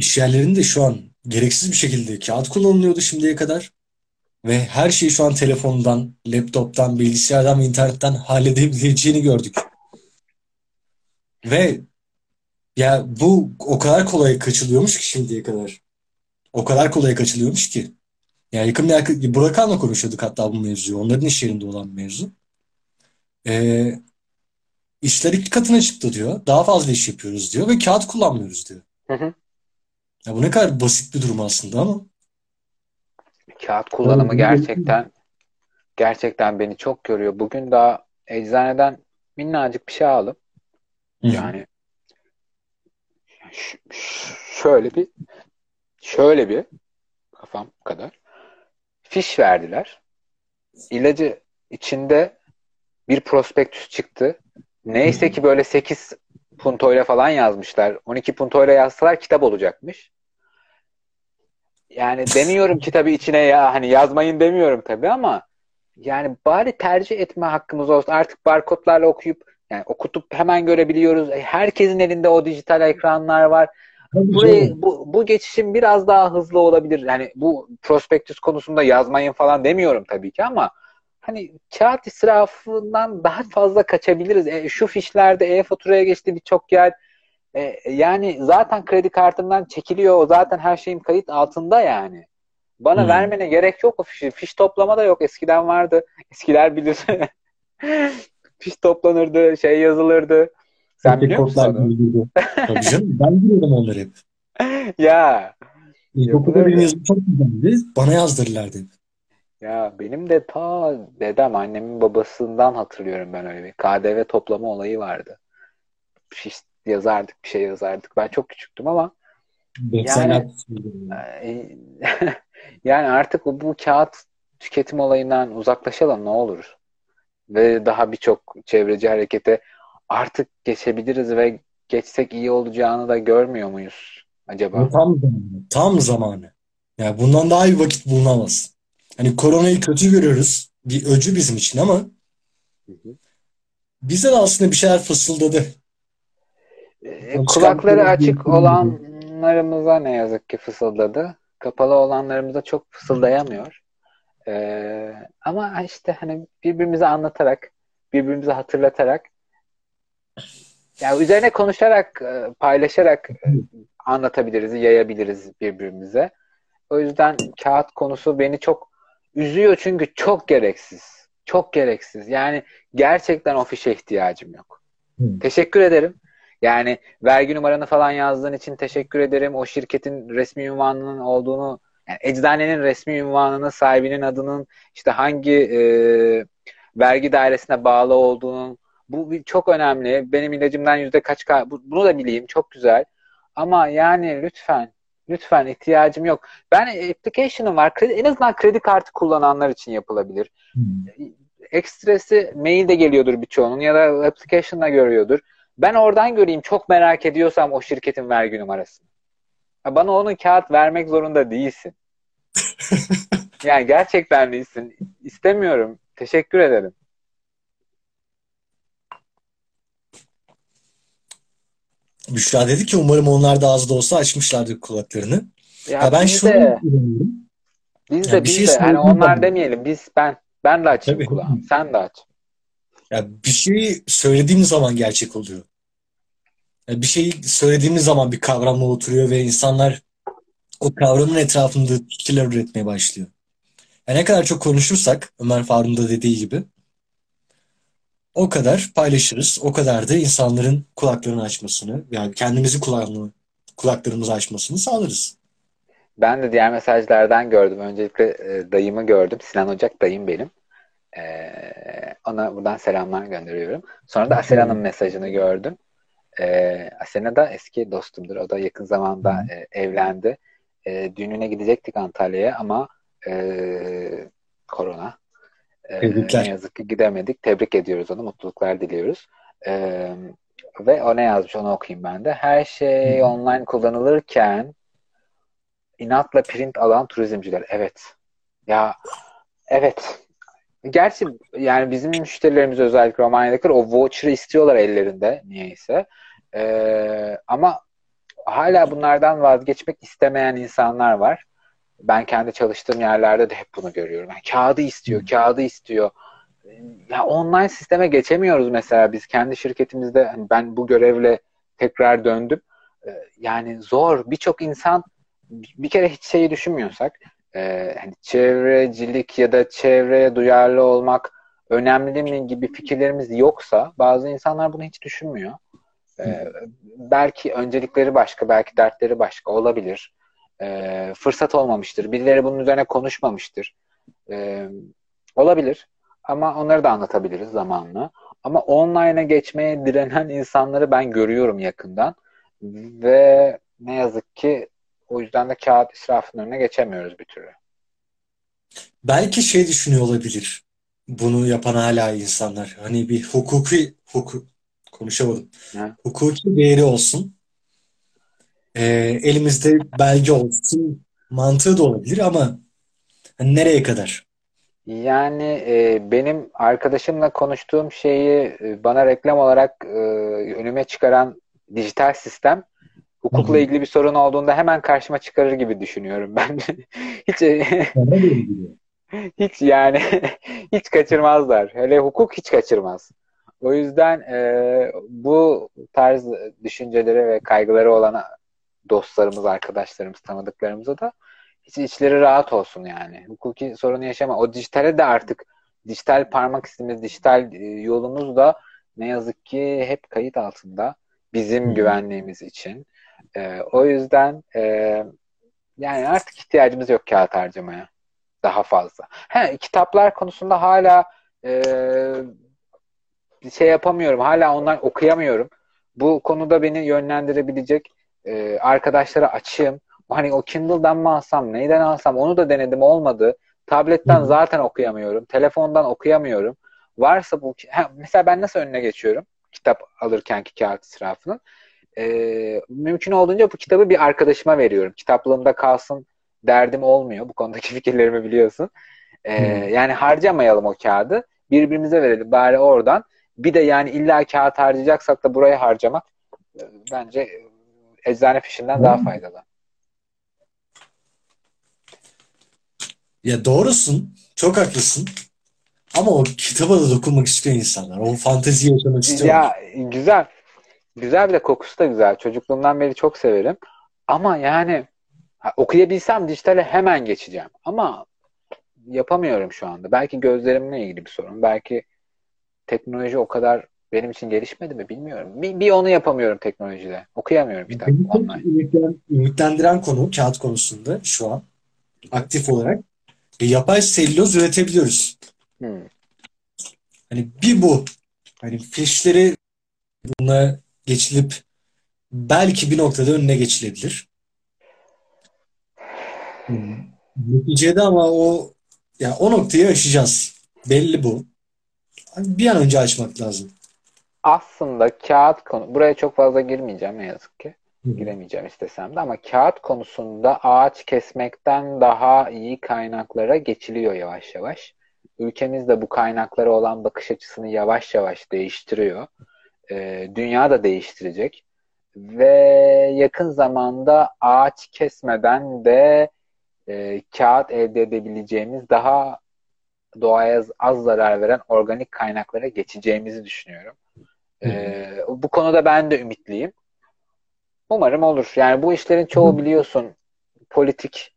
iş yerlerinde şu an gereksiz bir şekilde kağıt kullanılıyordu şimdiye kadar. Ve her şeyi şu an telefondan, laptoptan, bilgisayardan ve internetten halledebileceğini gördük. Ve ya bu o kadar kolay kaçılıyormuş ki şimdiye kadar. O kadar kolay kaçılıyormuş ki. Yani yakın bir yakın, Burakan'la konuşuyorduk hatta bu mevzuyu. Onların iş yerinde olan mevzu. Ee, işler iki katına çıktı diyor. Daha fazla iş yapıyoruz diyor ve kağıt kullanmıyoruz diyor. Hı hı. Ya bu ne kadar basit bir durum aslında ama. Kağıt kullanımı gerçekten gerçekten beni çok görüyor. Bugün daha eczaneden minnacık bir şey aldım. Yani şöyle bir şöyle bir kafam kadar fiş verdiler. İlacı içinde bir prospektüs çıktı. Neyse ki böyle 8 puntoyla falan yazmışlar. 12 puntoyla yazsalar kitap olacakmış. Yani demiyorum kitabı içine ya hani yazmayın demiyorum tabii ama yani bari tercih etme hakkımız olsun. Artık barkodlarla okuyup yani okutup hemen görebiliyoruz. E, herkesin elinde o dijital ekranlar var. Burayı, bu, bu geçişim biraz daha hızlı olabilir. Yani bu prospektüs konusunda yazmayın falan demiyorum tabii ki ama hani kağıt israfından daha fazla kaçabiliriz. E, şu fişlerde e-faturaya geçti birçok yer. E, yani zaten kredi kartımdan çekiliyor. O zaten her şeyim kayıt altında yani. Bana hmm. vermene gerek yok o fişi. Fiş toplama da yok. Eskiden vardı. Eskiler bilir. fiş toplanırdı, şey yazılırdı. Sen biliyor musun Tabii canım. Ben biliyordum onları hep. ya. İlkokulda benim yazım çok güzeldi. Bana yazdırırlardı. Ya benim de ta dedem, annemin babasından hatırlıyorum ben öyle bir. KDV toplama olayı vardı. Fiş yazardık, bir şey yazardık. Ben çok küçüktüm ama yani, e, yani artık bu kağıt tüketim olayından uzaklaşalım ne olur. Ve daha birçok çevreci harekete artık geçebiliriz ve geçsek iyi olacağını da görmüyor muyuz acaba? Tam zamanı. Tam zamanı. Yani bundan daha iyi vakit bulunamaz. Hani koronayı kötü görüyoruz. Bir öcü bizim için ama bize de aslında bir şeyler fısıldadı. E, kulakları açık olanlarımıza ne yazık ki fısıldadı. Kapalı olanlarımıza çok fısıldayamıyor. Ee, ama işte hani birbirimize anlatarak, birbirimize hatırlatarak yani üzerine konuşarak, e, paylaşarak e, anlatabiliriz, yayabiliriz birbirimize. O yüzden kağıt konusu beni çok üzüyor çünkü çok gereksiz. Çok gereksiz. Yani gerçekten o fişe ihtiyacım yok. Hı. Teşekkür ederim. Yani vergi numaranı falan yazdığın için teşekkür ederim. O şirketin resmi ünvanının olduğunu, yani eczanenin resmi ünvanının, sahibinin adının, işte hangi e, vergi dairesine bağlı olduğunun bu çok önemli. Benim ilacımdan yüzde kaç bunu da bileyim. Çok güzel. Ama yani lütfen lütfen ihtiyacım yok. Ben application'ım var. Kredi, en azından kredi kartı kullananlar için yapılabilir. Hmm. Ekstresi mail de geliyordur birçoğunun ya da application'da görüyordur. Ben oradan göreyim. Çok merak ediyorsam o şirketin vergi numarasını. Bana onun kağıt vermek zorunda değilsin. yani gerçekten değilsin. İstemiyorum. Teşekkür ederim. Büşra dedi ki umarım onlar da az da olsa açmışlardır kulaklarını. Ya, ya ben şunu de, biz de yani biz şey de yani onlar da. demeyelim biz ben ben de açayım Tabii. kulağımı sen de aç. Ya bir şeyi söylediğim zaman gerçek oluyor. Ya bir şeyi söylediğimiz zaman bir kavramla oturuyor ve insanlar o kavramın etrafında fikirler üretmeye başlıyor. Ya ne kadar çok konuşursak Ömer Faruk'un da dediği gibi o kadar paylaşırız. O kadar da insanların kulaklarını açmasını yani kendimizi kulağını, kulaklarımızı açmasını sağlarız. Ben de diğer mesajlardan gördüm. Öncelikle e, dayımı gördüm. Sinan Ocak dayım benim. E, ona buradan selamlar gönderiyorum. Sonra da Asena'nın mesajını gördüm. E, Asena da eski dostumdur. O da yakın zamanda e, evlendi. E, düğününe gidecektik Antalya'ya ama e, korona Tebrikler. ne yazık ki gidemedik. Tebrik ediyoruz onu. Mutluluklar diliyoruz. Ee, ve o ne yazmış onu okuyayım ben de. Her şey Hı. online kullanılırken inatla print alan turizmciler. Evet. Ya evet. Gerçi yani bizim müşterilerimiz özellikle Romanya'dakiler o voucher'ı istiyorlar ellerinde niyeyse. Ee, ama hala bunlardan vazgeçmek istemeyen insanlar var. Ben kendi çalıştığım yerlerde de hep bunu görüyorum. Yani kağıdı istiyor, kağıdı istiyor. Ya online sisteme geçemiyoruz mesela biz kendi şirketimizde hani ben bu görevle tekrar döndüm. Ee, yani zor. Birçok insan bir kere hiç şeyi düşünmüyorsak e, hani çevrecilik ya da çevreye duyarlı olmak önemli mi gibi fikirlerimiz yoksa bazı insanlar bunu hiç düşünmüyor. Ee, belki öncelikleri başka, belki dertleri başka olabilir. Ee, fırsat olmamıştır. Birileri bunun üzerine konuşmamıştır. Ee, olabilir. Ama onları da anlatabiliriz zamanla. Ama online'a geçmeye direnen insanları ben görüyorum yakından. Ve ne yazık ki o yüzden de kağıt israfının önüne geçemiyoruz bir türlü. Belki şey düşünüyor olabilir. Bunu yapan hala insanlar. Hani bir hukuki hukuk konuşamadım. Ha. Hukuki değeri olsun. Ee, elimizde belge olsun mantığı da olabilir ama hani nereye kadar? Yani e, benim arkadaşımla konuştuğum şeyi e, bana reklam olarak e, önüme çıkaran dijital sistem hukukla Hı-hı. ilgili bir sorun olduğunda hemen karşıma çıkarır gibi düşünüyorum ben. hiç e, hiç yani hiç kaçırmazlar. Hele hukuk hiç kaçırmaz. O yüzden e, bu tarz düşünceleri ve kaygıları olan dostlarımız, arkadaşlarımız, tanıdıklarımıza da hiç içleri rahat olsun yani. Hukuki sorunu yaşama. O dijitale de artık dijital parmak izimiz, dijital e, yolumuz da ne yazık ki hep kayıt altında bizim hmm. güvenliğimiz için. E, o yüzden e, yani artık ihtiyacımız yok kağıt harcamaya daha fazla. He, kitaplar konusunda hala e, şey yapamıyorum. Hala online okuyamıyorum. Bu konuda beni yönlendirebilecek e, arkadaşlara açayım. Hani o Kindle'dan mı alsam, neyden alsam onu da denedim olmadı. Tabletten zaten okuyamıyorum. Telefondan okuyamıyorum. Varsa bu ha, mesela ben nasıl önüne geçiyorum kitap alırkenki kağıt israfının? Ee, mümkün olduğunca bu kitabı bir arkadaşıma veriyorum. Kitaplığımda kalsın derdim olmuyor. Bu konudaki fikirlerimi biliyorsun. Ee, yani harcamayalım o kağıdı. Birbirimize verelim bari oradan. Bir de yani illa kağıt harcayacaksak da buraya harcamak e, bence e, eczane fişinden daha faydalı. Ya doğrusun. Çok haklısın. Ama o kitaba da dokunmak istiyor insanlar. O fanteziyi yaşamak istiyor. Ya güzel. Güzel bir de kokusu da güzel. Çocukluğumdan beri çok severim. Ama yani okuyabilsem dijitale hemen geçeceğim. Ama yapamıyorum şu anda. Belki gözlerimle ilgili bir sorun. Belki teknoloji o kadar benim için gelişmedi mi bilmiyorum. Bir, bir onu yapamıyorum teknolojide. Okuyamıyorum kitap online. Ümitlendiren konu kağıt konusunda şu an aktif olarak yapay selüloz üretebiliyoruz. Hmm. Hani bir bu. Hani fişleri buna geçilip belki bir noktada önüne geçilebilir. Hmm. Neticede ama o ya o noktayı aşacağız. Belli bu bir an önce açmak lazım. Aslında kağıt konu buraya çok fazla girmeyeceğim ne yazık ki. Giremeyeceğim istesem de ama kağıt konusunda ağaç kesmekten daha iyi kaynaklara geçiliyor yavaş yavaş. Ülkemiz de bu kaynaklara olan bakış açısını yavaş yavaş değiştiriyor. Ee, dünya da değiştirecek. Ve yakın zamanda ağaç kesmeden de e, kağıt elde edebileceğimiz daha doğaya az zarar veren organik kaynaklara geçeceğimizi düşünüyorum. Ee, bu konuda ben de ümitliyim. Umarım olur. Yani bu işlerin çoğu biliyorsun politik,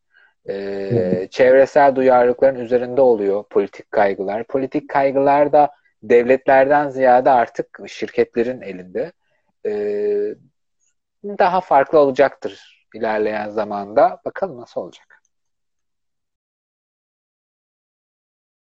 e, çevresel duyarlılıkların üzerinde oluyor politik kaygılar. Politik kaygılar da devletlerden ziyade artık şirketlerin elinde. E, daha farklı olacaktır ilerleyen zamanda. Bakalım nasıl olacak.